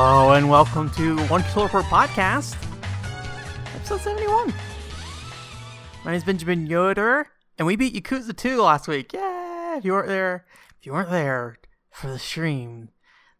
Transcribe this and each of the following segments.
Hello and welcome to One Controller Report Podcast, episode 71. My name is Benjamin Yoder, and we beat Yakuza 2 last week. Yeah! If you weren't there, if you weren't there for the stream,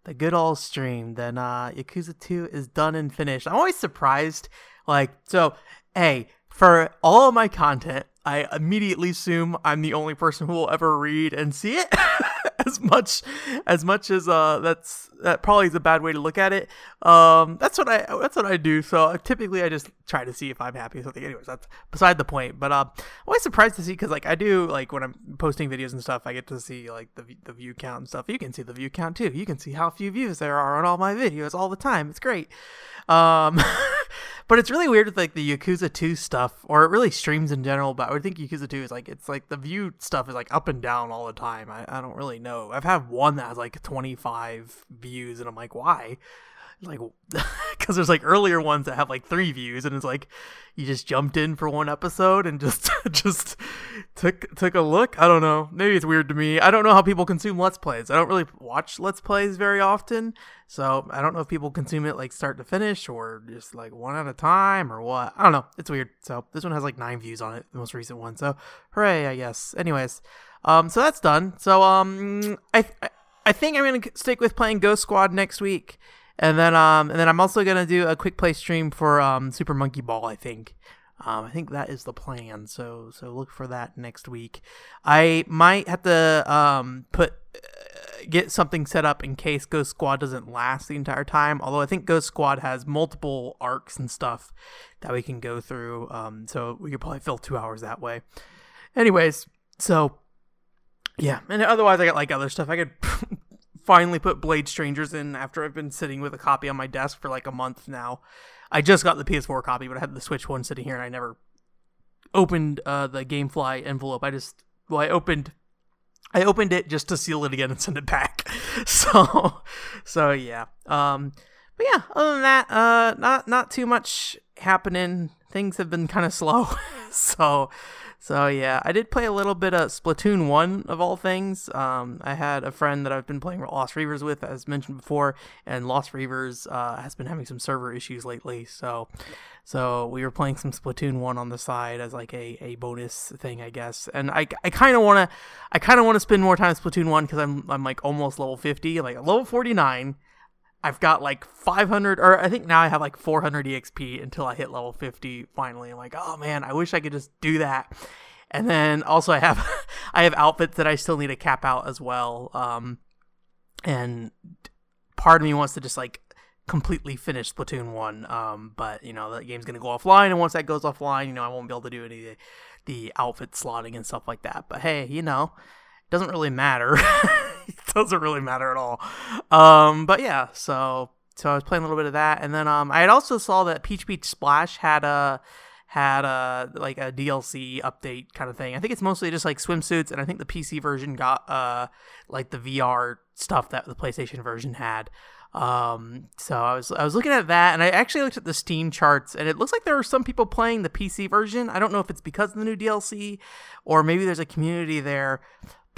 the good old stream, then uh, Yakuza 2 is done and finished. I'm always surprised. Like, so, hey, for all of my content, I immediately assume I'm the only person who will ever read and see it. as much as much as uh that's that probably is a bad way to look at it. Um that's what I that's what I do. So typically I just try to see if I'm happy with something. Anyways, that's beside the point. But um I'm always surprised to see because like I do like when I'm posting videos and stuff, I get to see like the the view count and stuff. You can see the view count too. You can see how few views there are on all my videos all the time. It's great. Um but it's really weird with like the Yakuza 2 stuff or it really streams in general, but I would think Yakuza 2 is like it's like the view stuff is like up and down all the time. I, I don't really know. I've had one that has like 25 views and I'm like, why? Like, because there's like earlier ones that have like three views, and it's like you just jumped in for one episode and just just took took a look. I don't know. Maybe it's weird to me. I don't know how people consume let's plays. I don't really watch let's plays very often, so I don't know if people consume it like start to finish or just like one at a time or what. I don't know. It's weird. So this one has like nine views on it, the most recent one. So hooray, I guess. Anyways, um, so that's done. So um, I I think I'm gonna stick with playing Ghost Squad next week and then um and then I'm also gonna do a quick play stream for um Super Monkey Ball. I think. Um, I think that is the plan. So so look for that next week. I might have to um put uh, get something set up in case Ghost Squad doesn't last the entire time. Although I think Ghost Squad has multiple arcs and stuff that we can go through. Um, so we could probably fill two hours that way. Anyways, so yeah, and otherwise I got like other stuff I could finally put Blade Strangers in after I've been sitting with a copy on my desk for like a month now. I just got the PS4 copy, but I had the Switch one sitting here and I never opened uh, the GameFly envelope. I just well, I opened I opened it just to seal it again and send it back. So so yeah. Um but yeah, other than that, uh not not too much happening. Things have been kind of slow. so so yeah, I did play a little bit of Splatoon one of all things. Um, I had a friend that I've been playing Lost Reavers with, as mentioned before, and Lost Reavers uh, has been having some server issues lately. So, so we were playing some Splatoon one on the side as like a, a bonus thing, I guess. And I, kind of want to, I kind of want to spend more time Splatoon one because I'm I'm like almost level fifty, like level forty nine. I've got like 500, or I think now I have like 400 EXP until I hit level 50 finally. I'm like, oh man, I wish I could just do that. And then also I have I have outfits that I still need to cap out as well. Um, and part of me wants to just like completely finish Splatoon one. Um, but you know the game's gonna go offline, and once that goes offline, you know I won't be able to do any of the, outfit slotting and stuff like that. But hey, you know, doesn't really matter. doesn't really matter at all. Um, but yeah, so so I was playing a little bit of that, and then um, I had also saw that Peach Beach Splash had a had a like a DLC update kind of thing. I think it's mostly just like swimsuits, and I think the PC version got uh like the VR stuff that the PlayStation version had. Um, so I was I was looking at that, and I actually looked at the Steam charts, and it looks like there are some people playing the PC version. I don't know if it's because of the new DLC, or maybe there's a community there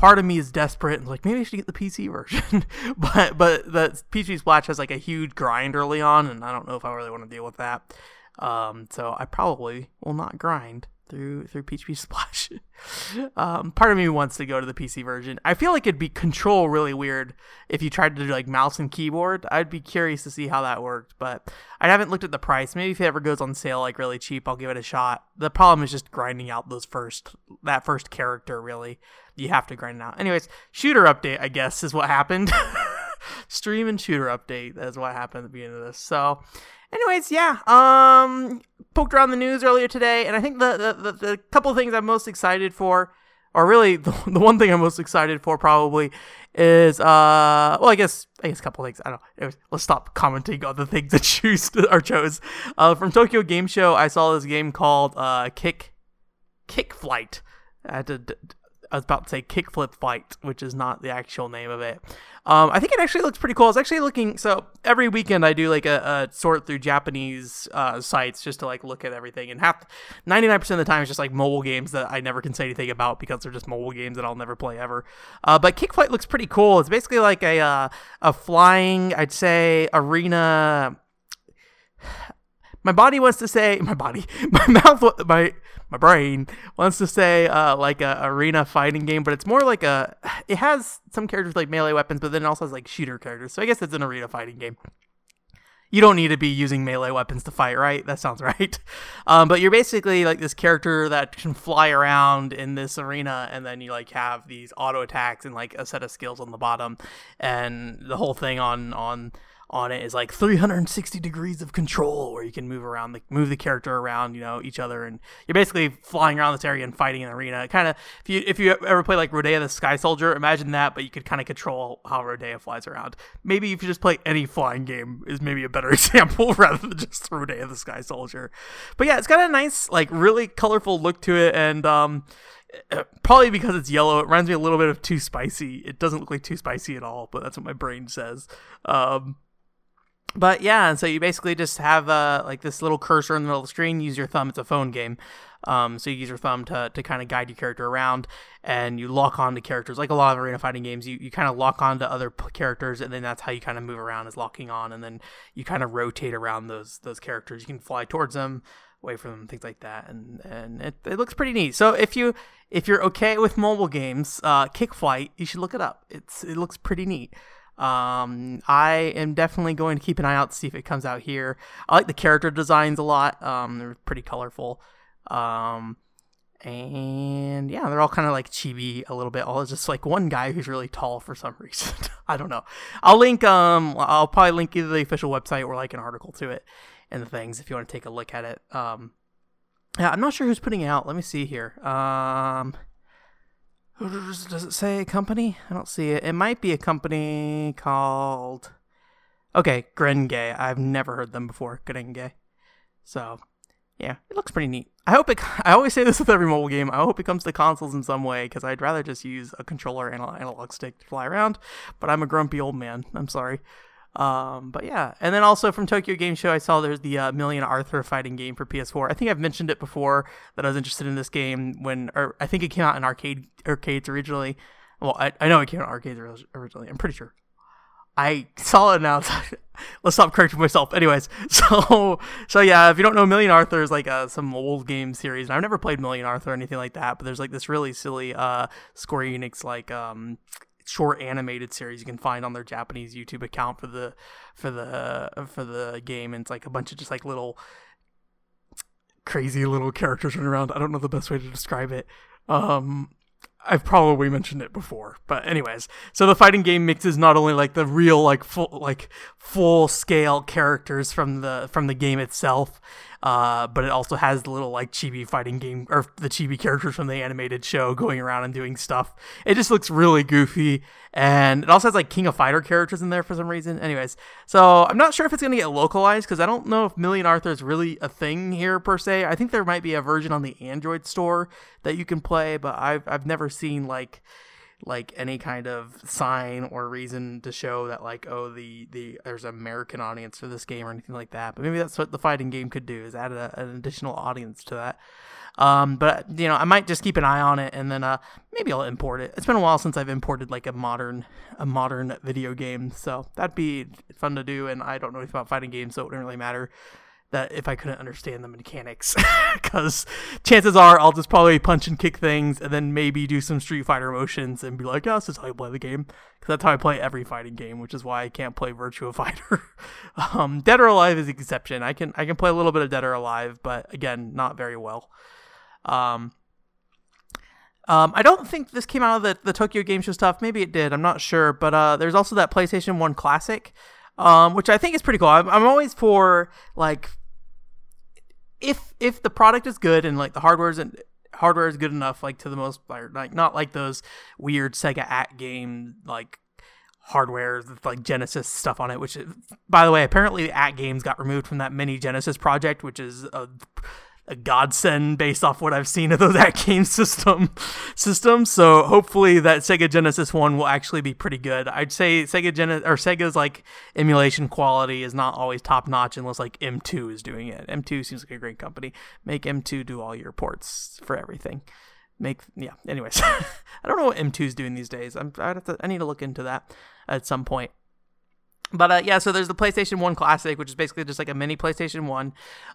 part of me is desperate and like maybe I should get the PC version. but but the PC Splash has like a huge grind early on, and I don't know if I really want to deal with that. Um, so I probably will not grind through through PHP Splash. um, part of me wants to go to the PC version. I feel like it'd be control really weird if you tried to do like mouse and keyboard. I'd be curious to see how that worked, but I haven't looked at the price. Maybe if it ever goes on sale like really cheap, I'll give it a shot. The problem is just grinding out those first that first character really. You have to grind it out. Anyways, shooter update I guess is what happened. Stream and shooter update. That's what happened at the beginning of this. So anyways, yeah, um, poked around the news earlier today, and I think the the, the, the couple things I'm most excited for, or really the, the one thing I'm most excited for probably is uh well I guess I guess a couple things I don't know Anyways, let's stop commenting on the things that choose or chose uh from Tokyo Game Show I saw this game called uh Kick Kick Flight I had to I was about to say kickflip fight, which is not the actual name of it. Um, I think it actually looks pretty cool. It's actually looking so every weekend I do like a, a sort through Japanese uh, sites just to like look at everything, and half ninety nine percent of the time it's just like mobile games that I never can say anything about because they're just mobile games that I'll never play ever. Uh, but Kickflight looks pretty cool. It's basically like a uh, a flying, I'd say, arena my body wants to say my body my mouth my my brain wants to say uh, like a arena fighting game but it's more like a it has some characters like melee weapons but then it also has like shooter characters. So i guess it's an arena fighting game. You don't need to be using melee weapons to fight right? That sounds right. Um, but you're basically like this character that can fly around in this arena and then you like have these auto attacks and like a set of skills on the bottom and the whole thing on on on it is like 360 degrees of control where you can move around the move the character around you know each other and you're basically flying around this area and fighting in an arena. Kind of if you if you ever play like Rodea the Sky Soldier imagine that but you could kind of control how Rodea flies around. Maybe if you just play any flying game is maybe a better example rather than just Rodea the Sky Soldier. But yeah it's got a nice like really colorful look to it and um probably because it's yellow it reminds me a little bit of too spicy. It doesn't look like too spicy at all but that's what my brain says. Um but yeah, and so you basically just have uh, like this little cursor in the middle of the screen. Use your thumb. It's a phone game, um, so you use your thumb to, to kind of guide your character around, and you lock on to characters. Like a lot of arena fighting games, you, you kind of lock on to other p- characters, and then that's how you kind of move around is locking on, and then you kind of rotate around those those characters. You can fly towards them, away from them, things like that, and and it, it looks pretty neat. So if you if you're okay with mobile games, uh, Kickflight, you should look it up. It's it looks pretty neat. Um, I am definitely going to keep an eye out to see if it comes out here. I like the character designs a lot. Um, they're pretty colorful. Um, and yeah, they're all kind of like chibi a little bit. All just like one guy who's really tall for some reason. I don't know. I'll link. Um, I'll probably link either the official website or like an article to it and the things if you want to take a look at it. Um, yeah, I'm not sure who's putting it out. Let me see here. Um. Does it say a company? I don't see it. It might be a company called. Okay, Grenge. I've never heard them before. Grenge. So, yeah, it looks pretty neat. I hope it. I always say this with every mobile game. I hope it comes to consoles in some way because I'd rather just use a controller and an analog stick to fly around. But I'm a grumpy old man. I'm sorry. Um, but yeah, and then also from Tokyo Game Show, I saw there's the uh, Million Arthur fighting game for PS4. I think I've mentioned it before that I was interested in this game when, or I think it came out in arcade arcades originally. Well, I, I know it came out in arcades originally. I'm pretty sure. I saw it now. Let's stop correcting myself. Anyways, so so yeah, if you don't know, Million Arthur is like uh, some old game series, and I've never played Million Arthur or anything like that. But there's like this really silly uh, Square Enix like um, short animated series you can find on their Japanese YouTube account for the for the for the game and it's like a bunch of just like little crazy little characters running around. I don't know the best way to describe it. Um I've probably mentioned it before, but anyways, so the fighting game mixes not only like the real like full like full scale characters from the from the game itself, uh, but it also has the little like chibi fighting game or the chibi characters from the animated show going around and doing stuff. It just looks really goofy, and it also has like King of Fighter characters in there for some reason. Anyways, so I'm not sure if it's gonna get localized because I don't know if Million Arthur is really a thing here per se. I think there might be a version on the Android store that you can play, but I've I've never seen like like any kind of sign or reason to show that like oh the the there's an American audience for this game or anything like that. But maybe that's what the fighting game could do is add a, an additional audience to that. Um, but you know I might just keep an eye on it and then uh maybe I'll import it. It's been a while since I've imported like a modern a modern video game, so that'd be fun to do. And I don't know anything about fighting games, so it wouldn't really matter that if I couldn't understand the mechanics, because chances are I'll just probably punch and kick things and then maybe do some Street Fighter motions and be like, oh, this is how you play the game. Because that's how I play every fighting game, which is why I can't play Virtua Fighter. um, Dead or Alive is the exception. I can I can play a little bit of Dead or Alive, but again, not very well. Um, um, I don't think this came out of the, the Tokyo Game Show stuff. Maybe it did. I'm not sure. But uh, there's also that PlayStation 1 Classic, um, which I think is pretty cool. I'm, I'm always for like if if the product is good and like the hardware is hardware is good enough, like to the most like not like those weird Sega AtGame like hardware like Genesis stuff on it. Which, by the way, apparently the AtGames got removed from that mini Genesis project, which is a a godsend based off what I've seen of those that game system systems. So hopefully that Sega Genesis one will actually be pretty good. I'd say Sega Genesis or Sega's like emulation quality is not always top notch unless like M2 is doing it. M2 seems like a great company. Make M2 do all your ports for everything make yeah anyways i don't know what m2's doing these days i'm I, have to, I need to look into that at some point but uh, yeah so there's the playstation 1 classic which is basically just like a mini playstation 1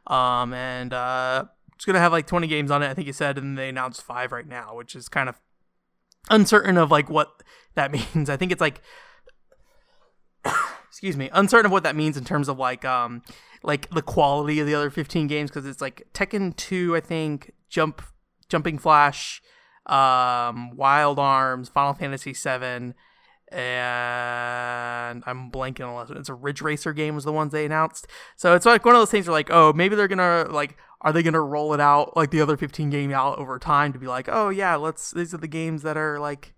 um, and uh, it's gonna have like 20 games on it i think you said and they announced five right now which is kind of uncertain of like what that means. I think it's like excuse me uncertain of what that means in terms of like um like the quality of the other 15 games because it's like tekken 2 i think jump Jumping Flash, um, Wild Arms, Final Fantasy VII, and I'm blanking on it's a Ridge Racer game was the ones they announced. So it's like one of those things where like, oh, maybe they're gonna like, are they gonna roll it out like the other 15 game out over time to be like, oh yeah, let's these are the games that are like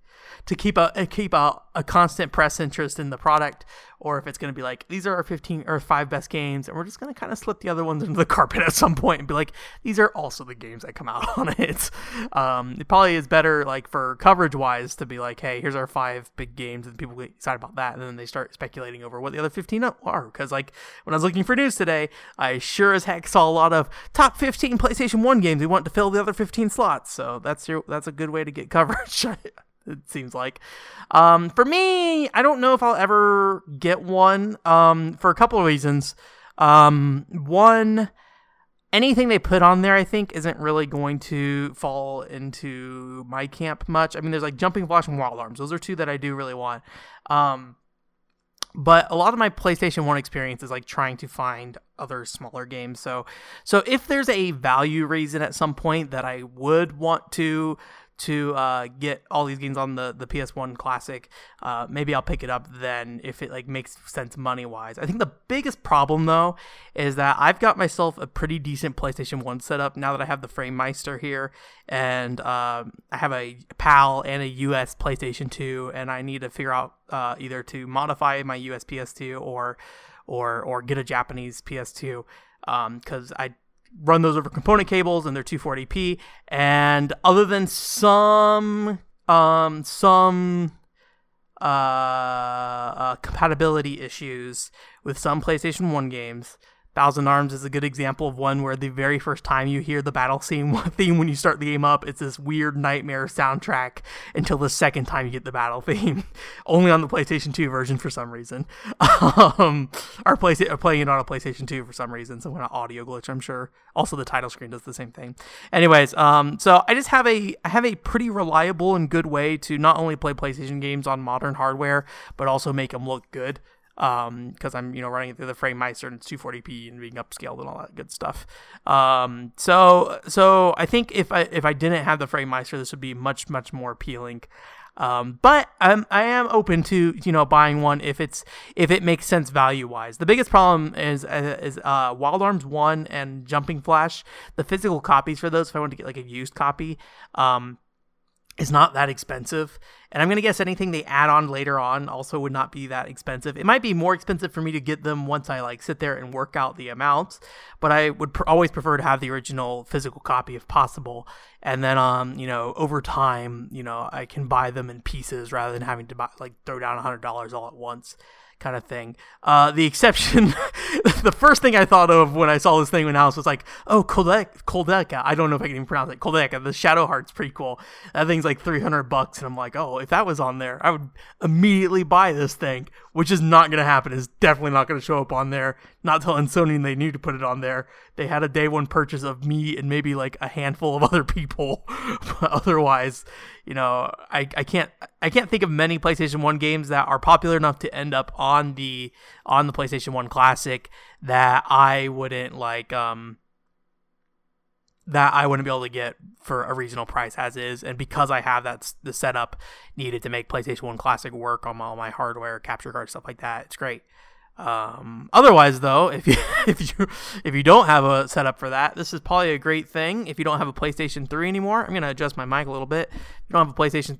to keep a keep a, a constant press interest in the product, or if it's going to be like these are our 15 or five best games, and we're just going to kind of slip the other ones into the carpet at some point and be like these are also the games that come out on it. Um, it probably is better like for coverage wise to be like, hey, here's our five big games, and people get excited about that, and then they start speculating over what the other 15 are. Because like when I was looking for news today, I sure as heck saw a lot of top 15 PlayStation One games we want to fill the other 15 slots. So that's your that's a good way to get coverage. It seems like. Um, for me, I don't know if I'll ever get one um, for a couple of reasons. Um, one, anything they put on there, I think, isn't really going to fall into my camp much. I mean, there's like Jumping Flash and Wild Arms. Those are two that I do really want. Um, but a lot of my PlayStation 1 experience is like trying to find other smaller games. So so if there's a value reason at some point that I would want to to uh, get all these games on the, the PS1 Classic. Uh, maybe I'll pick it up then if it like makes sense money wise. I think the biggest problem though is that I've got myself a pretty decent PlayStation 1 setup now that I have the Framemeister here, and uh, I have a PAL and a US PlayStation 2, and I need to figure out uh, either to modify my US PS2 or or or get a Japanese PS2 because um, I run those over component cables and they're 240p. And other than some um, some uh, uh, compatibility issues with some PlayStation 1 games, Thousand Arms is a good example of one where the very first time you hear the battle scene theme when you start the game up, it's this weird nightmare soundtrack until the second time you get the battle theme, only on the PlayStation 2 version for some reason. Um, or, play, or playing it on a PlayStation 2 for some reason, some kind of audio glitch, I'm sure. Also, the title screen does the same thing. Anyways, um, so I just have a I have a pretty reliable and good way to not only play PlayStation games on modern hardware, but also make them look good um because i'm you know running it through the Framemeister and it's 240p and being upscaled and all that good stuff um so so i think if i if i didn't have the framemeister, this would be much much more appealing um, but I'm, I am open to you know buying one if it's if it makes sense value wise. The biggest problem is uh, is uh, Wild Arms One and Jumping Flash. The physical copies for those, if I want to get like a used copy, um, is not that expensive. And I'm going to guess anything they add on later on also would not be that expensive. It might be more expensive for me to get them once I like sit there and work out the amounts, but I would pr- always prefer to have the original physical copy if possible. And then um, you know, over time, you know, I can buy them in pieces rather than having to buy like throw down $100 all at once kind of thing. Uh, the exception, the first thing I thought of when I saw this thing when I was like, oh, Koudelka, Koudelka. I don't know if I can even pronounce it. Koudelka, the Shadow Heart's cool. That thing's like 300 bucks. And I'm like, oh, if that was on there, I would immediately buy this thing, which is not going to happen. It's definitely not going to show up on there. Not telling Sony they knew to put it on there. They had a day one purchase of me and maybe like a handful of other people. but otherwise, you know, I, I can't I can't think of many PlayStation 1 games that are popular enough to end up on the on the PlayStation 1 Classic that I wouldn't like um that I wouldn't be able to get for a reasonable price as is and because I have that the setup needed to make PlayStation 1 Classic work on all my hardware, capture card stuff like that. It's great. Um, otherwise, though, if you if you if you don't have a setup for that, this is probably a great thing. If you don't have a PlayStation 3 anymore, I'm gonna adjust my mic a little bit. If you don't have a PlayStation,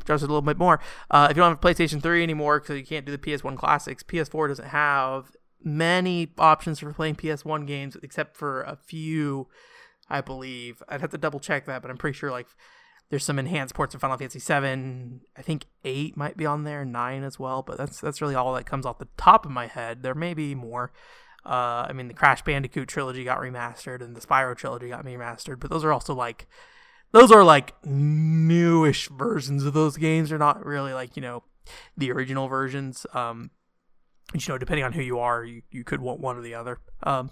adjust it a little bit more. Uh, if you don't have a PlayStation 3 anymore because you can't do the PS1 classics, PS4 doesn't have many options for playing PS1 games except for a few I believe. I'd have to double check that, but I'm pretty sure like there's some enhanced ports of Final Fantasy Seven. I think eight might be on there, nine as well. But that's that's really all that comes off the top of my head. There may be more. Uh, I mean, the Crash Bandicoot trilogy got remastered, and the Spyro trilogy got remastered. But those are also like, those are like newish versions of those games. They're not really like you know, the original versions. Um, you know, depending on who you are, you, you could want one or the other. Um,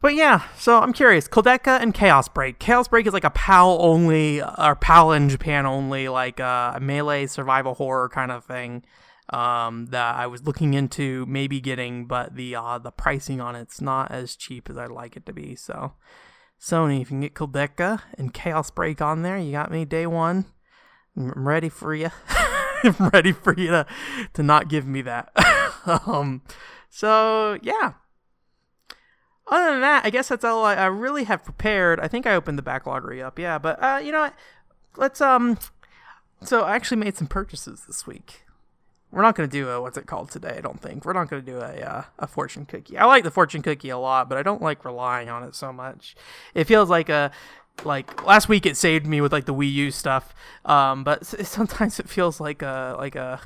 but yeah, so I'm curious. Koudelka and Chaos Break. Chaos Break is like a PAL only, or PAL in Japan only, like uh, a melee survival horror kind of thing um, that I was looking into maybe getting, but the uh, the pricing on it's not as cheap as I'd like it to be. So, Sony, if you can get Koudelka and Chaos Break on there, you got me day one. I'm ready for you. I'm ready for you to to not give me that. um, so yeah other than that, I guess that's all I, I, really have prepared. I think I opened the backlog re up, yeah. But uh, you know what? Let's um. So I actually made some purchases this week. We're not gonna do a what's it called today. I don't think we're not gonna do a uh, a fortune cookie. I like the fortune cookie a lot, but I don't like relying on it so much. It feels like a like last week it saved me with like the Wii U stuff. Um, but sometimes it feels like a like a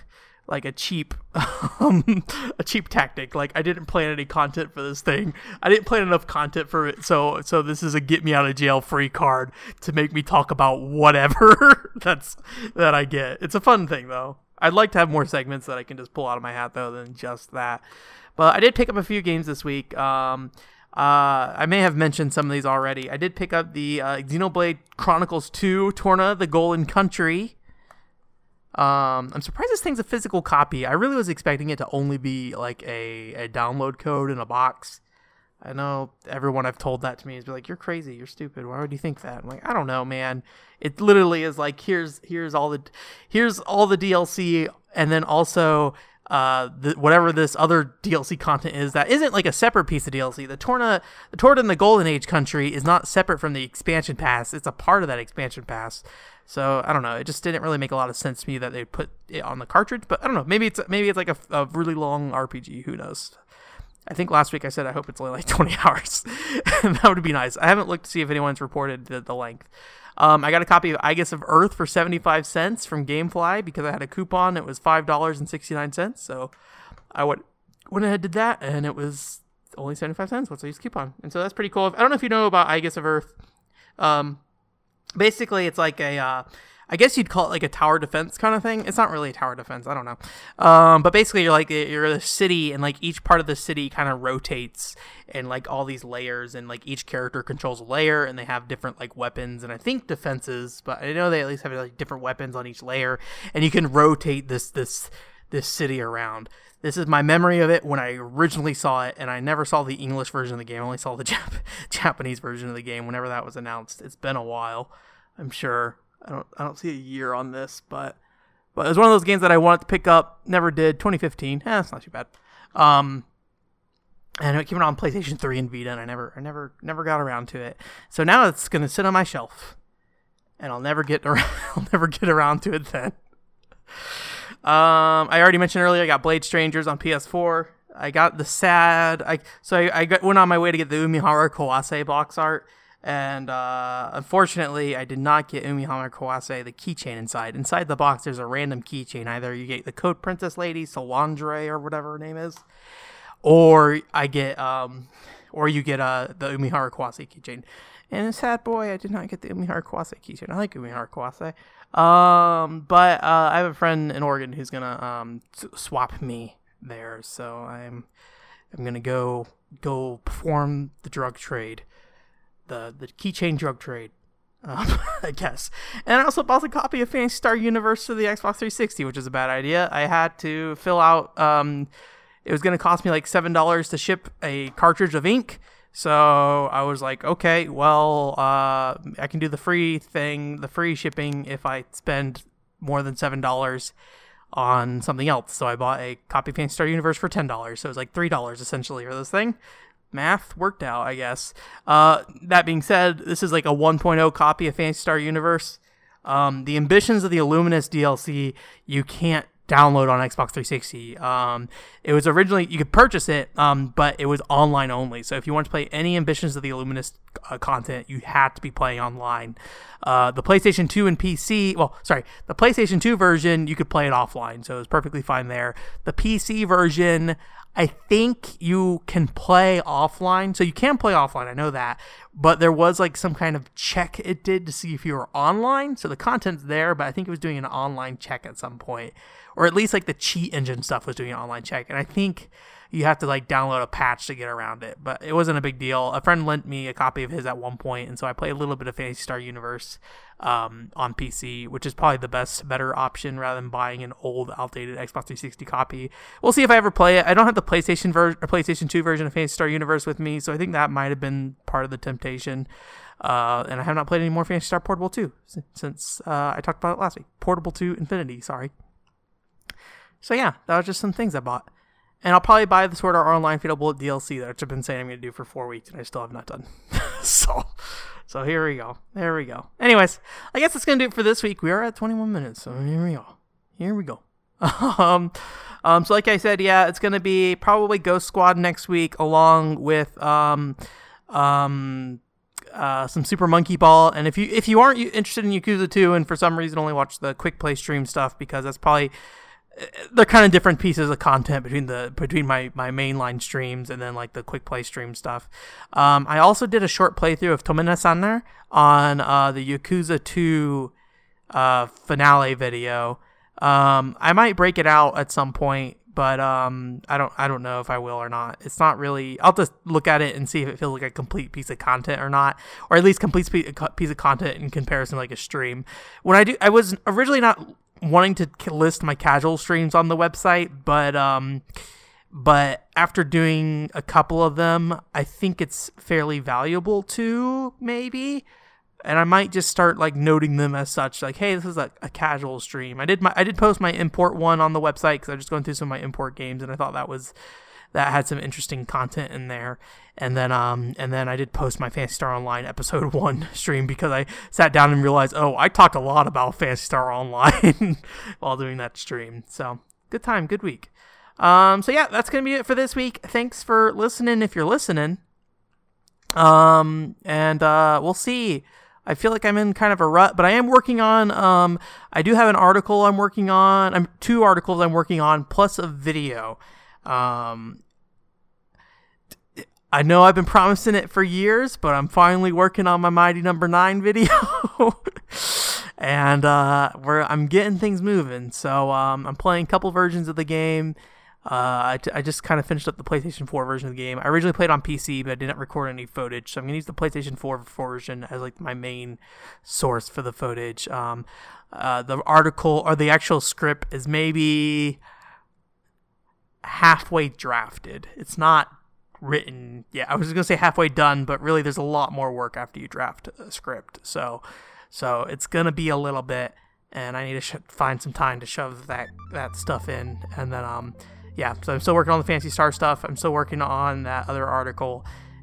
like a cheap um, a cheap tactic like i didn't plan any content for this thing i didn't plan enough content for it so so this is a get me out of jail free card to make me talk about whatever that's that i get it's a fun thing though i'd like to have more segments that i can just pull out of my hat though than just that but i did pick up a few games this week um uh, I may have mentioned some of these already. I did pick up the uh, Xenoblade Chronicles 2 Torna, the Golden Country. Um, I'm surprised this thing's a physical copy. I really was expecting it to only be like a, a download code in a box. I know everyone I've told that to me is like, "You're crazy. You're stupid. Why would you think that?" I'm like, "I don't know, man. It literally is like here's here's all the here's all the DLC, and then also uh the, whatever this other DLC content is that isn't like a separate piece of DLC. The Torna the Torna in the Golden Age country is not separate from the expansion pass. It's a part of that expansion pass. So I don't know. It just didn't really make a lot of sense to me that they put it on the cartridge. But I don't know. Maybe it's maybe it's like a, a really long RPG. Who knows? I think last week I said I hope it's only like 20 hours. that would be nice. I haven't looked to see if anyone's reported the, the length. Um, I got a copy of Aegis of Earth for 75 cents from Gamefly because I had a coupon. It was $5.69. So I went, went ahead and did that, and it was only 75 cents once I used coupon. And so that's pretty cool. I don't know if you know about Aegis of Earth. Um, basically it's like a uh, I guess you'd call it like a tower defense kind of thing. It's not really a tower defense. I don't know. Um, but basically, you're like you're a city, and like each part of the city kind of rotates, and like all these layers, and like each character controls a layer, and they have different like weapons and I think defenses. But I know they at least have like different weapons on each layer, and you can rotate this this this city around. This is my memory of it when I originally saw it, and I never saw the English version of the game. I only saw the Jap- Japanese version of the game whenever that was announced. It's been a while, I'm sure. I don't I don't see a year on this, but but it was one of those games that I wanted to pick up, never did. 2015, eh, that's not too bad. Um, and it came out on PlayStation 3 and Vita, and I never I never never got around to it. So now it's gonna sit on my shelf, and I'll never get around. I'll never get around to it then. Um, I already mentioned earlier I got Blade Strangers on PS4. I got the sad. I so I, I got, went on my way to get the Umihara Kawase box art, and uh, unfortunately I did not get Umihara Kawase the keychain inside. Inside the box there's a random keychain. Either you get the Code Princess Lady, Solandre, or whatever her name is, or I get um, or you get uh the Umihara Kawase keychain. And sad boy, I did not get the Umihara Kawase keychain. I like Umihara Kawase. Um, but uh, I have a friend in Oregon who's gonna um swap me there, so I'm I'm gonna go go perform the drug trade, the the keychain drug trade. Um, I guess. And I also bought a copy of Phantasy Star Universe for the Xbox 360, which is a bad idea. I had to fill out. Um, it was going to cost me like seven dollars to ship a cartridge of ink, so I was like, okay, well, uh, I can do the free thing, the free shipping if I spend more than seven dollars on something else. So I bought a copy of Star Universe for ten dollars. So it was like three dollars essentially for this thing. Math worked out, I guess. Uh, that being said, this is like a 1.0 copy of Phantasy Star Universe. Um, the ambitions of the Illuminus DLC, you can't download on Xbox 360. Um, it was originally you could purchase it, um, but it was online only. So if you want to play any Ambitions of the Illuminus uh, content, you had to be playing online. Uh, the PlayStation 2 and PC, well, sorry, the PlayStation 2 version you could play it offline, so it was perfectly fine there. The PC version, I think you can play offline. So you can play offline, I know that. But there was like some kind of check it did to see if you were online. So the content's there, but I think it was doing an online check at some point. Or at least like the cheat engine stuff was doing an online check. And I think you have to like download a patch to get around it. But it wasn't a big deal. A friend lent me a copy of his at one point, and so I played a little bit of Phantasy Star Universe um, on PC, which is probably the best, better option rather than buying an old, outdated Xbox 360 copy. We'll see if I ever play it. I don't have the PlayStation version or PlayStation 2 version of Phantasy Star Universe with me, so I think that might have been part of the temptation. Uh, and I have not played any more Phantasy Star Portable 2 since uh, I talked about it last week. Portable 2 Infinity, sorry. So yeah, that was just some things I bought. And I'll probably buy the Sword Art Online Fatal Bullet DLC that I've been saying I'm going to do for four weeks, and I still have not done. so, so here we go. There we go. Anyways, I guess that's going to do it for this week. We are at 21 minutes, so here we go. Here we go. um, um, so like I said, yeah, it's going to be probably Ghost Squad next week, along with um, um, uh, some Super Monkey Ball. And if you if you aren't interested in Yakuza 2, and for some reason only watch the quick play stream stuff because that's probably they're kind of different pieces of content between the between my my mainline streams and then like the quick play stream stuff. Um, I also did a short playthrough of Tomena Sanner on uh, the Yakuza 2 uh, finale video. Um, I might break it out at some point, but um, I don't I don't know if I will or not. It's not really. I'll just look at it and see if it feels like a complete piece of content or not, or at least complete piece of content in comparison to like a stream. When I do, I was originally not wanting to list my casual streams on the website, but um, but after doing a couple of them, I think it's fairly valuable to maybe. And I might just start like noting them as such, like, hey, this is a, a casual stream. I did my I did post my import one on the website because I was just going through some of my import games, and I thought that was that had some interesting content in there. And then um and then I did post my Phantasy Star Online episode one stream because I sat down and realized, oh, I talked a lot about Phantasy Star Online while doing that stream. So good time, good week. Um so yeah, that's gonna be it for this week. Thanks for listening if you're listening. Um and uh we'll see. I feel like I'm in kind of a rut, but I am working on. Um, I do have an article I'm working on. I'm two articles I'm working on, plus a video. Um, I know I've been promising it for years, but I'm finally working on my Mighty Number no. Nine video, and uh, where I'm getting things moving. So um, I'm playing a couple versions of the game. Uh, I, t- I just kind of finished up the PlayStation 4 version of the game. I originally played on PC, but I didn't record any footage, so I'm gonna use the PlayStation 4 version as like my main source for the footage. Um, uh, the article or the actual script is maybe halfway drafted. It's not written yet. I was going to say halfway done, but really there's a lot more work after you draft a script. So so it's going to be a little bit and I need to sh- find some time to shove that that stuff in and then um yeah, so I'm still working on the Phantasy Star stuff. I'm still working on that other article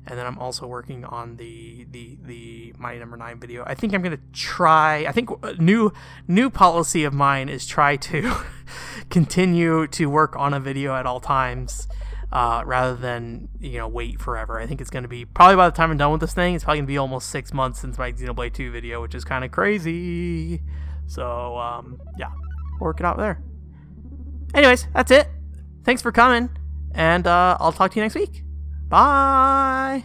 and then I'm also working on the the the Mighty Number. Nine video. I think I'm gonna try. I think new new policy of mine is try to continue to work on a video at all times. Uh, rather than you know wait forever. I think it's going to be probably by the time I'm done with this thing, it's probably going to be almost six months since my Xenoblade 2 video, which is kind of crazy. So um, yeah, work it out there. Anyways, that's it. Thanks for coming, and uh, I'll talk to you next week. Bye.